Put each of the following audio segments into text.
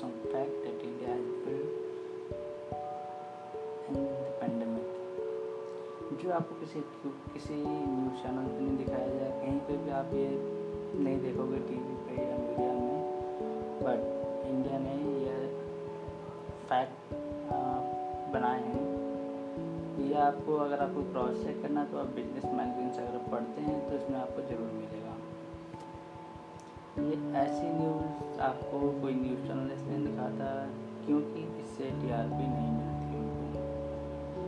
some fact that India has built in the pandemic. जो आपको किसी किसी न्यूज़ चैनल पे नहीं दिखाया जाए, कहीं पे भी आप ये नहीं देखोगे टीवी पे या मीडिया में बट इंडिया ने यह फैक्ट बनाए हैं ये आपको अगर आपको क्रॉस चेक करना तो आप बिज़नेस मैगजीन्स अगर पढ़ते हैं तो इसमें आपको ज़रूर मिलेगा ये ऐसी न्यूज़ आपको कोई न्यूज़ चैनल इसलिए दिखाता क्योंकि इससे टी आर पी नहीं मिलती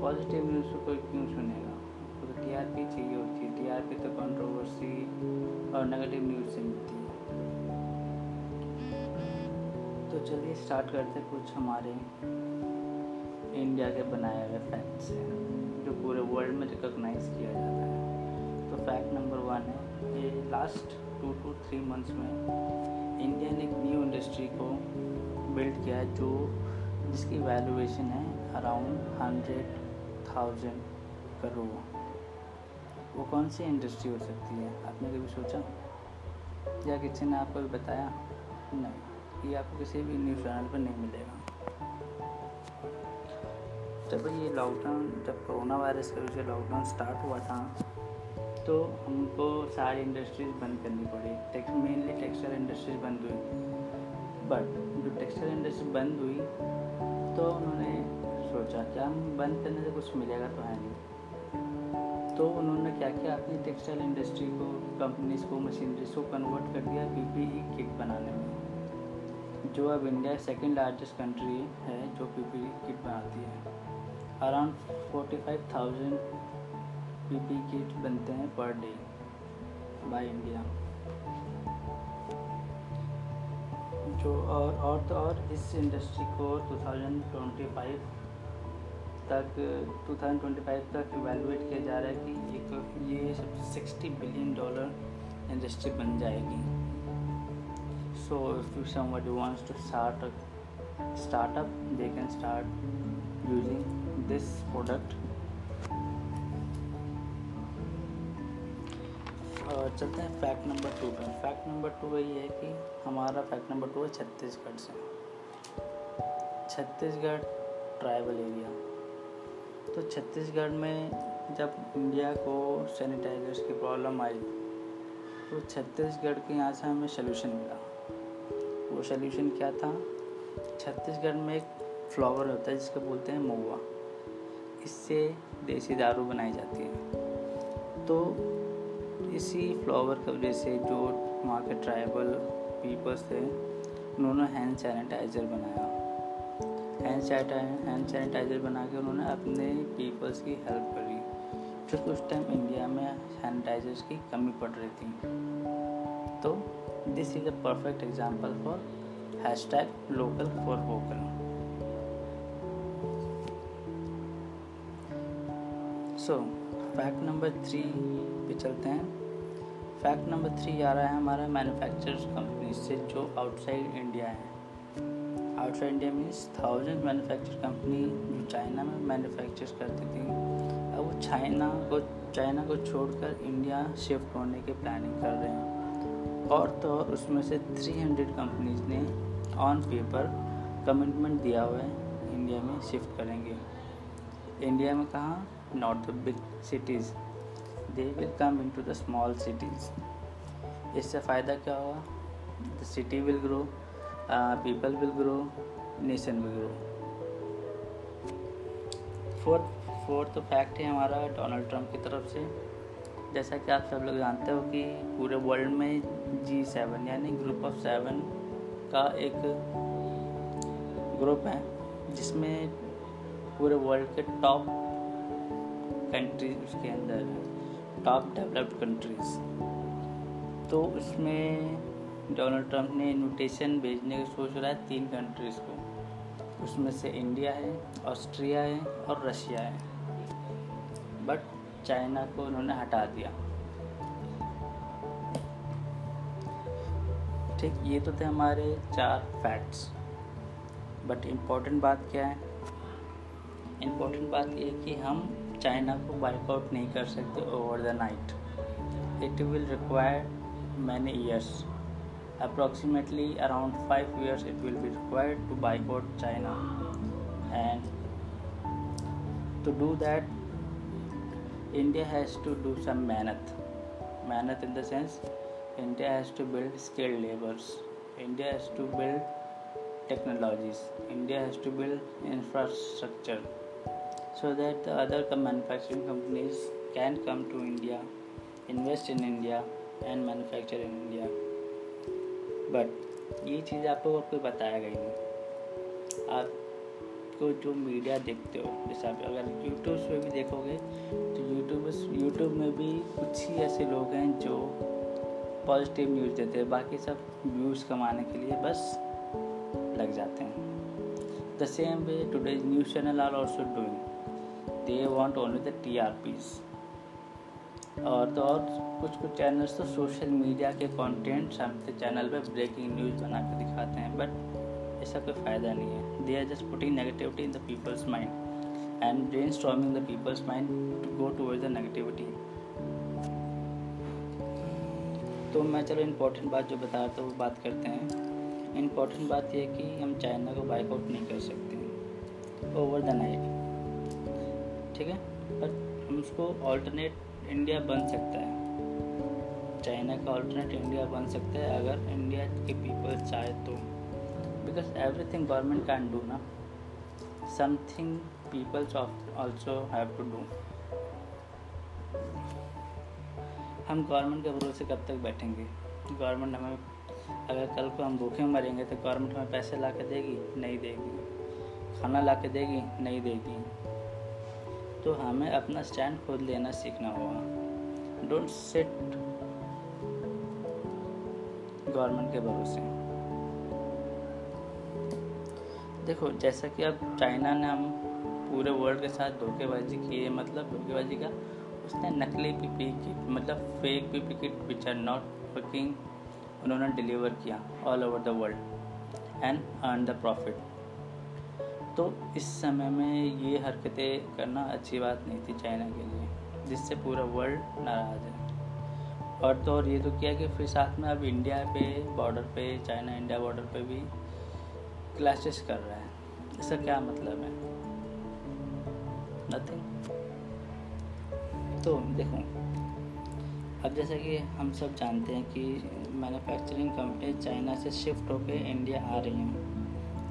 पॉजिटिव न्यूज़ को कोई क्यों सुनेगा? तो टी आर पी चाहिए होती है। टी आर पी तो कंट्रोवर्सी और नेगेटिव न्यूज़ से मिलती है। तो चलिए स्टार्ट करते कुछ हमारे इंडिया के बनाए हुए फैक्ट्स हैं, जो पूरे वर्ल्ड में रिकोगनाइज किया जाता है। तो फैक्ट नंबर वन है, ये last two two three months में इंडिया ने एक न्यू इंडस्ट्री को बिल्ड किया है जो जिसकी वैल्यूएशन है अराउंड हंड्रेड थाउज़ेंड करोड़। वो कौन सी इंडस्ट्री हो सकती है? आपने कभी सोचा? या किसी ने आपको भी बताया? नहीं, ये आपको किसी भी न्यूज़ चैनल पर नहीं मिलेगा। जब ये लॉकडाउन जब कोरोना वायरस की से लॉकडाउन स्टार्ट हुआ था तो हमको सारी इंडस्ट्रीज़ बंद करनी पड़ी। टेक्स मेनली टेक्सटाइल इंडस्ट्रीज़ बंद हुई। बट जो टेक्सटाइल इंडस्ट्री बंद हुई तो उन्होंने सोचा कि हम बंद करने से कुछ मिलेगा तो है नहीं। तो उन्होंने क्या किया? अपनी टेक्सटाइल इंडस्ट्री को कंपनीज़ को मशीनरीज को कन्वर्ट कर दिया पीपीई किट बनाने में। जो अब इंडिया सेकेंड लार्जेस्ट कंट्री है, जो पीपीई किट बनाती है। Around forty five thousand PP kit बनते हैं पर डे। Bye, India. जो और और तो और इस इंडस्ट्री को 2025 तक 2025 तक इवेलुएट किया जा रहा है कि ये सब 60 बिलियन डॉलर इंडस्ट्री बन जाएगी। So if you somebody wants to start startup they can start using this product चलते हैं फैक्ट नंबर टू पे। फैक्ट नंबर टू ये है कि हमारा फैक्ट नंबर टू है छत्तीसगढ़ से। छत्तीसगढ़ ट्राइबल एरिया तो छत्तीसगढ़ में जब इंडिया को सैनिटाइजर्स की प्रॉब्लम आई तो छत्तीसगढ़ के यहाँ से हमें सोल्यूशन मिला। वो सोल्यूशन क्या था? छत्तीसगढ़ में एक फ्लावर होता है, जिसको बोलते हैं महुआ। इससे देसी दारू बनाई जाती है। तो इसी फ्लावर की वजह से जो वहाँ के ट्राइबल पीपल्स थे, उन्होंने हैंड सैनिटाइज़र बनाया। हैंड हैंड सैनिटाइज़र बना के उन्होंने अपने पीपल्स की हेल्प करी क्योंकि उस टाइम इंडिया में सैनिटाइजर्स की कमी पड़ रही थी। तो this is a perfect example for hashtag local for vocal so fact number three पे चलते हैं। फैक्ट नंबर थ्री आ रहा है हमारा मैन्युफैक्चरर्स कंपनी से, जो आउटसाइड इंडिया है। Outside India means thousand manufacture company जो चाइना में मैन्युफैक्चर करती थी। अब वो चाइना को चाइना को छोड़कर इंडिया शिफ्ट होने की प्लानिंग कर रहे हैं। और तो उसमें से 300 कंपनीज़ ने ऑन पेपर कमिटमेंट दिया हुआ है इंडिया में शिफ्ट करेंगे। इंडिया में कहाँ? Not the big cities they will come into the small cities इससे फ़ायदा क्या होगा? The city will grow people will grow nation will grow fourth fourth fact है हमारा डोनाल्ड ट्रंप की तरफ़ से। जैसा कि आप सब लोग जानते हो कि पूरे वर्ल्ड में जी सेवन यानी ग्रुप ऑफ़ सेवन का एक ग्रुप है, जिसमें पूरे वर्ल्ड के टॉप कंट्री उसके अंदर है। टॉप डेवलप्ड कंट्रीज़ तो उसमें डोनाल्ड ट्रंप ने इनविटेशन भेजने की सोच रहा है तीन कंट्रीज़ को। उसमें से इंडिया है ऑस्ट्रिया है और रशिया है। बट चाइना को उन्होंने हटा दिया। ठीक, ये तो थे हमारे चार फैक्ट्स बट इम्पोर्टेंट बात क्या है? इम्पोर्टेंट बात ये कि हम चाइना को बाइकआउट नहीं कर सकते over the night it will require many years approximately around five years it will be required to boycott China and to do that India has to do some मेहनत मेहनत intense India has to build skilled labours India has to build technologies India has to build infrastructure so that the other manufacturing companies can come to india, invest in india, and manufacture in india. But ये चीज़ आपको और कोई बताएगा ही नहीं। आपको जो media देखते हो, जैसे आप अगर यूट्यूब पे भी देखोगे तो यूट्यूब यूट्यूब में भी कुछ ही ऐसे लोग हैं जो पॉजिटिव न्यूज़ देते हैं। बाकी सब व्यूज़ कमाने के लिए बस लग जाते हैं। The same way today's news channel are also doing they want only the T R Ps और तो और कुछ कुछ चैनल्स तो सोशल मीडिया के कंटेंट अपने चैनल पे ब्रेकिंग न्यूज़ बना के दिखाते हैं बट ऐसा कोई फ़ायदा नहीं है। They are just putting negativity in the peoples mind and brainstorming the peoples mind to go toward the negativity तो मैं चलो इम्पोर्टेंट बात जो बता रहा था वो बात करते हैं। इम्पोर्टेंट बात यह कि हम चाइना को बाइकआउट नहीं कर सकते। ओवर द नाइट ठीक है? पर हम उसको ऑल्टरनेट इंडिया बन सकता है। चाइना का ऑल्टरनेट इंडिया बन सकता है, अगर इंडिया के पीपल चाहे तो। Because everything government can do ना। Something peoples also have to do हम गवर्नमेंट के भरोसे कब तक बैठेंगे? गवर्नमेंट हमें, अगर कल को हम भूखे मरेंगे तो गवर्नमेंट हमें पैसे ला के देगी? नहीं देगी। खाना ला के देगी? नहीं देगी। तो हमें अपना स्टैंड खुद लेना सीखना होगा। डोंट सेट गवर्नमेंट के भरोसे। देखो, जैसा कि अब चाइना ने हम पूरे वर्ल्ड के साथ धोखेबाजी की है मतलब धोखेबाजी का, उसने नकली पीपी किट मतलब fake PP kit which are not working उन्होंने डिलीवर किया all over the world and earn the profit तो इस समय में ये हरकतें करना अच्छी बात नहीं थी चाइना के लिए, जिससे पूरा वर्ल्ड नाराज़ है। और तो और ये तो किया कि फिर साथ में अब इंडिया पे बॉर्डर पे चाइना इंडिया बॉर्डर पे भी क्लैशेस कर रहा है। इसका क्या मतलब है? नथिंग तो देखो, अब जैसा कि हम सब जानते हैं कि मैन्युफैक्चरिंग कंपनी चाइना से शिफ्ट होकर इंडिया आ रही हैं।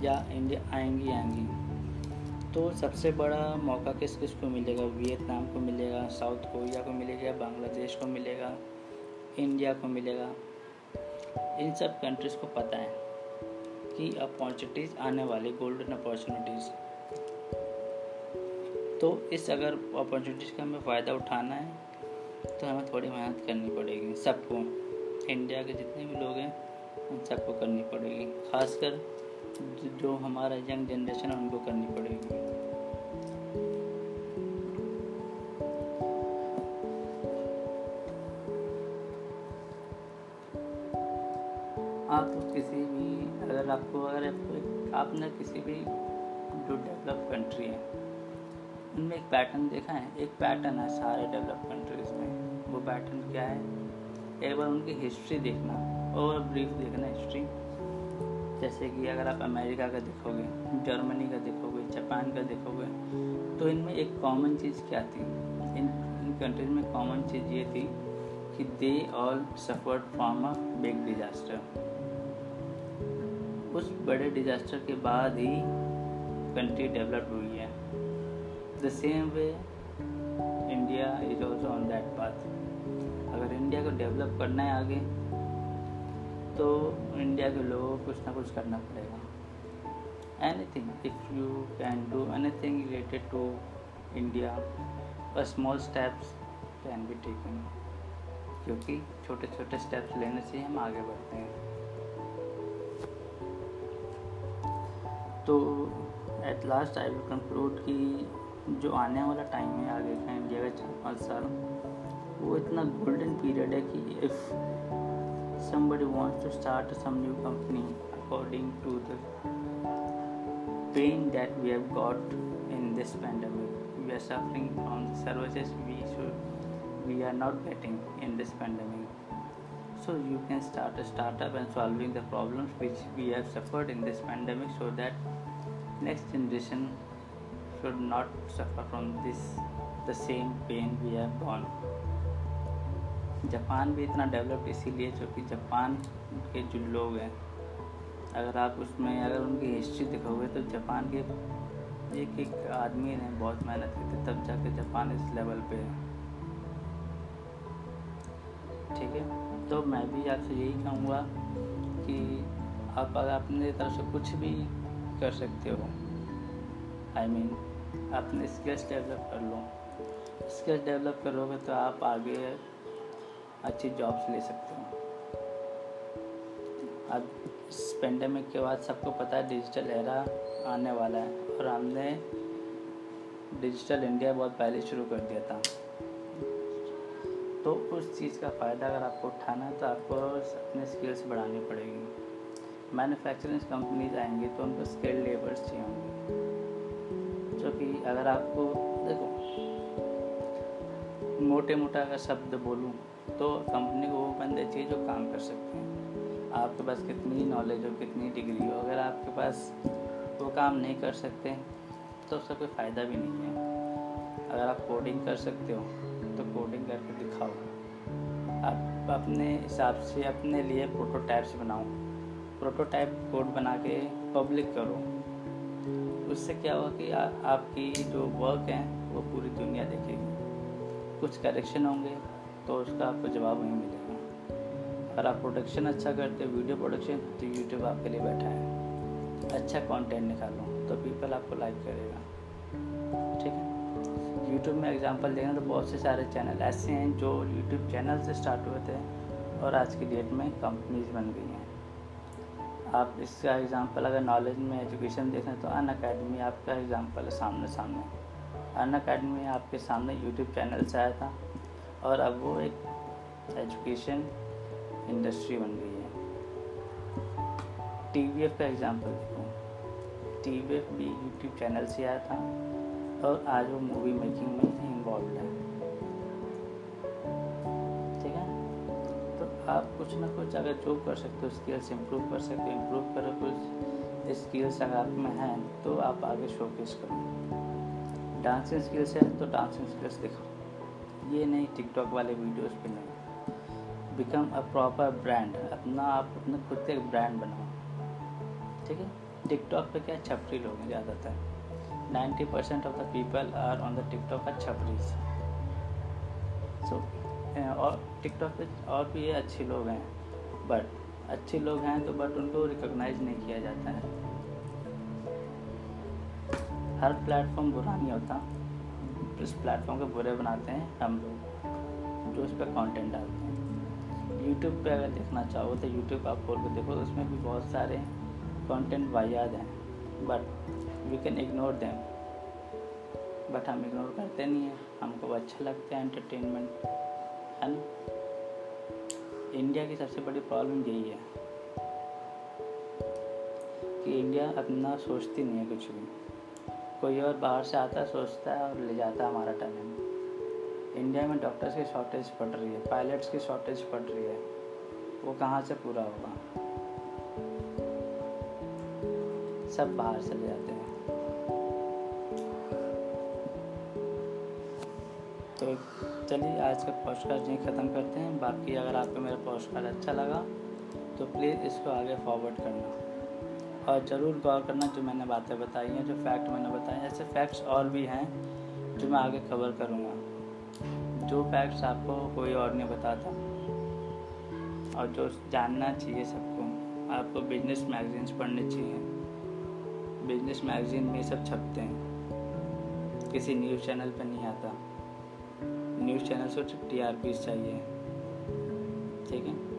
या इंडिया आएँगी आएँगी। तो सबसे बड़ा मौका किस किस को मिलेगा? वियतनाम को मिलेगा, साउथ कोरिया को मिलेगा, बांग्लादेश को मिलेगा, इंडिया को मिलेगा। इन सब कंट्रीज़ को पता है कि अपॉर्चुनिटीज़ आने वाली गोल्डन अपॉर्चुनिटीज़ तो इस अगर अपॉर्चुनिटीज़ का हमें फ़ायदा उठाना है तो हमें थोड़ी मेहनत करनी पड़ेगी। सबको, इंडिया के जितने भी लोग हैं, उन सबको करनी पड़ेगी। खासकर जो हमारा यंग जनरेशन है उनको करनी पड़ेगी। आप किसी भी, अगर आपको अगर आपको आपने किसी भी जो डेवलप कंट्री है, उनमें एक पैटर्न देखा है? एक पैटर्न है सारे डेवलप कंट्रीज़ में। वो पैटर्न क्या है? एक बार उनकी हिस्ट्री देखना, और ब्रीफ देखना हिस्ट्री जैसे कि अगर आप अमेरिका का देखोगे, जर्मनी का देखोगे, जापान का देखोगे तो इनमें एक कॉमन चीज़ क्या थी? इन इन कंट्रीज़ में कॉमन चीज़ ये थी कि they all suffered from a big disaster उस बड़े डिजास्टर के बाद ही कंट्री डेवलप हुई है। The same way India is also on that path अगर इंडिया को डेवलप करना है आगे तो इंडिया के लोगों को कुछ ना कुछ करना पड़ेगा। Anything if you can do anything related to India small steps can be taken क्योंकि छोटे छोटे स्टेप्स लेने से हम आगे बढ़ते हैं। तो at last I will conclude कि जो आने वाला टाइम है, आगे का इंडिया का चार पाँच साल, वो इतना गोल्डन पीरियड है कि if somebody wants to start some new company according to the pain that we have got in this pandemic. We are suffering from the services we should we are not getting in this pandemic. So you can start a startup and solving the problems which we have suffered in this pandemic so that next generation should not suffer from this the same pain we have gone Japan भी इतना developed इसीलिए क्योंकि Japan के जो लोग हैं अगर आप उसमें अगर उनकी हिस्ट्री दिखोगे तो जापान के एक एक आदमी ने बहुत मेहनत की थी तब जाके जापान इस लेवल पे है। ठीक है? तो मैं भी आपसे यही कहूँगा कि आप अगर अपने तरफ़ से कुछ भी कर सकते हो आई I मीन mean, अपने स्किल्स डेवलप कर लो। स्किल्स डेवलप करोगे तो आप आगे अच्छी जॉब्स ले सकते हो। अब इस पेंडेमिक के बाद सबको पता है डिजिटल एरा आने वाला है और हमने डिजिटल इंडिया बहुत पहले शुरू कर दिया था। तो उस चीज़ का फ़ायदा अगर आपको उठाना है तो आपको अपने स्किल्स बढ़ानी पड़ेगी। मैन्युफैक्चरिंग कंपनीज़ आएँगी तो उनको स्किल लेबर्स चाहिए होंगे। जो कि अगर आपको, देखो मोटे मोटा अगर शब्द बोलूँ तो कंपनी को वो बंदे चाहिए जो काम कर सकते हैं। आपके पास कितनी नॉलेज हो कितनी डिग्री हो अगर आपके पास वो काम नहीं कर सकते तो उसका कोई फ़ायदा भी नहीं है। अगर आप कोडिंग कर सकते हो तो कोडिंग करके दिखाओ। आप अपने हिसाब से अपने लिए प्रोटोटाइप्स बनाओ। प्रोटोटाइप कोड बना के पब्लिक करो। उससे क्या होगा कि आ, आपकी जो वर्क है वो पूरी दुनिया देखेगी। कुछ करेक्शन होंगे तो उसका आपको जवाब वहीं मिलेगा। अगर आप प्रोडक्शन अच्छा करते हो वीडियो प्रोडक्शन तो यूट्यूब आपके लिए बैठा है। अच्छा कंटेंट निकालो तो पीपल आपको लाइक करेगा। ठीक है? यूट्यूब में एग्जांपल देखें तो बहुत से सारे चैनल ऐसे हैं जो यूट्यूब चैनल से स्टार्ट हुए थे और आज की डेट में कंपनीज़ बन गई हैं। आप इसका एग्जांपल अगर नॉलेज में एजुकेशन देखें तो अन अकेडमी आपका एग्जांपल है सामने सामने अन अकेडमी आपके सामने यूट्यूब चैनल से आया था। और अब वो एक एजुकेशन इंडस्ट्री बन गई है। टी वी एफ़ का एग्ज़ाम्पल देखो। टी वी एफ़ भी यूट्यूब चैनल से आया था और आज वो मूवी मेकिंग में इन्वॉल्व है। ठीक है? तो आप कुछ ना कुछ अगर जो कर सकते हो स्किल्स इम्प्रूव कर सकते हो इम्प्रूव करो कुछ स्किल्स अगर आप में हैं तो आप आगे शोकेस करो। डांसिंग स्किल्स है तो डांसिंग स्किल्स दिखाओ। ये नहीं टिकटॉक वाले वीडियोस पे नहीं। बिकम अ प्रॉपर ब्रांड अपना, आप अपने खुद का एक ब्रांड बनाओ। ठीक है? टिकटॉक पे क्या छपरी लोग हैं ज़्यादातर? 90% of the people are on the TikTok are छपरीज। सो और टिकटॉक पे और भी ये अच्छे लोग हैं। बट अच्छे लोग हैं तो बट उनको रिकॉग्नाइज नहीं किया जाता है। हर प्लेटफॉर्म बुरा नहीं होता। इस प्लेटफॉर्म को बुरे बनाते हैं हम लोग, जो उस पर कॉन्टेंट डालते हैं। यूट्यूब पे अगर देखना चाहो तो यूट्यूब आप खोल कर देखो तो उसमें भी बहुत सारे कंटेंट वायाद हैं। But we can ignore them but हम इग्नोर करते नहीं हैं। हमको वो अच्छा लगता है एंटरटेनमेंट है ना? इंडिया की सबसे बड़ी प्रॉब्लम यही है कि इंडिया अपना सोचती नहीं है कुछ भी। कोई और बाहर से आता, सोचता है और ले जाता है हमारा टैलेंट इंडिया में डॉक्टर्स की शॉर्टेज पड़ रही है, पायलट्स की शॉर्टेज पड़ रही है। वो कहाँ से पूरा होगा? सब बाहर चले जाते हैं। तो चलिए, आज का पॉडकास्ट यहीं ख़त्म करते हैं। बाकी अगर आपको मेरा पॉडकास्ट अच्छा लगा तो प्लीज़ इसको आगे फॉरवर्ड करना। और ज़रूर गौर करना जो मैंने बातें बताई हैं, जो फैक्ट मैंने बताए हैं। ऐसे फैक्ट्स और भी हैं जो मैं आगे कवर करूँगा। जो फैक्ट्स आपको कोई और नहीं बताता और जो जानना चाहिए सबको। आपको बिज़नेस मैगजीन्स पढ़ने चाहिए। बिज़नेस मैगजीन में सब छपते हैं। किसी न्यूज़ चैनल पर नहीं आता। न्यूज़ चैनल से टी आर चाहिए। ठीक है?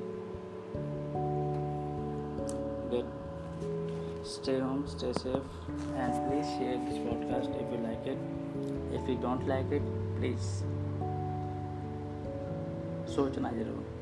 good stay home stay safe and please share this podcast if you like it if you don't like it please सोचना ज़रूर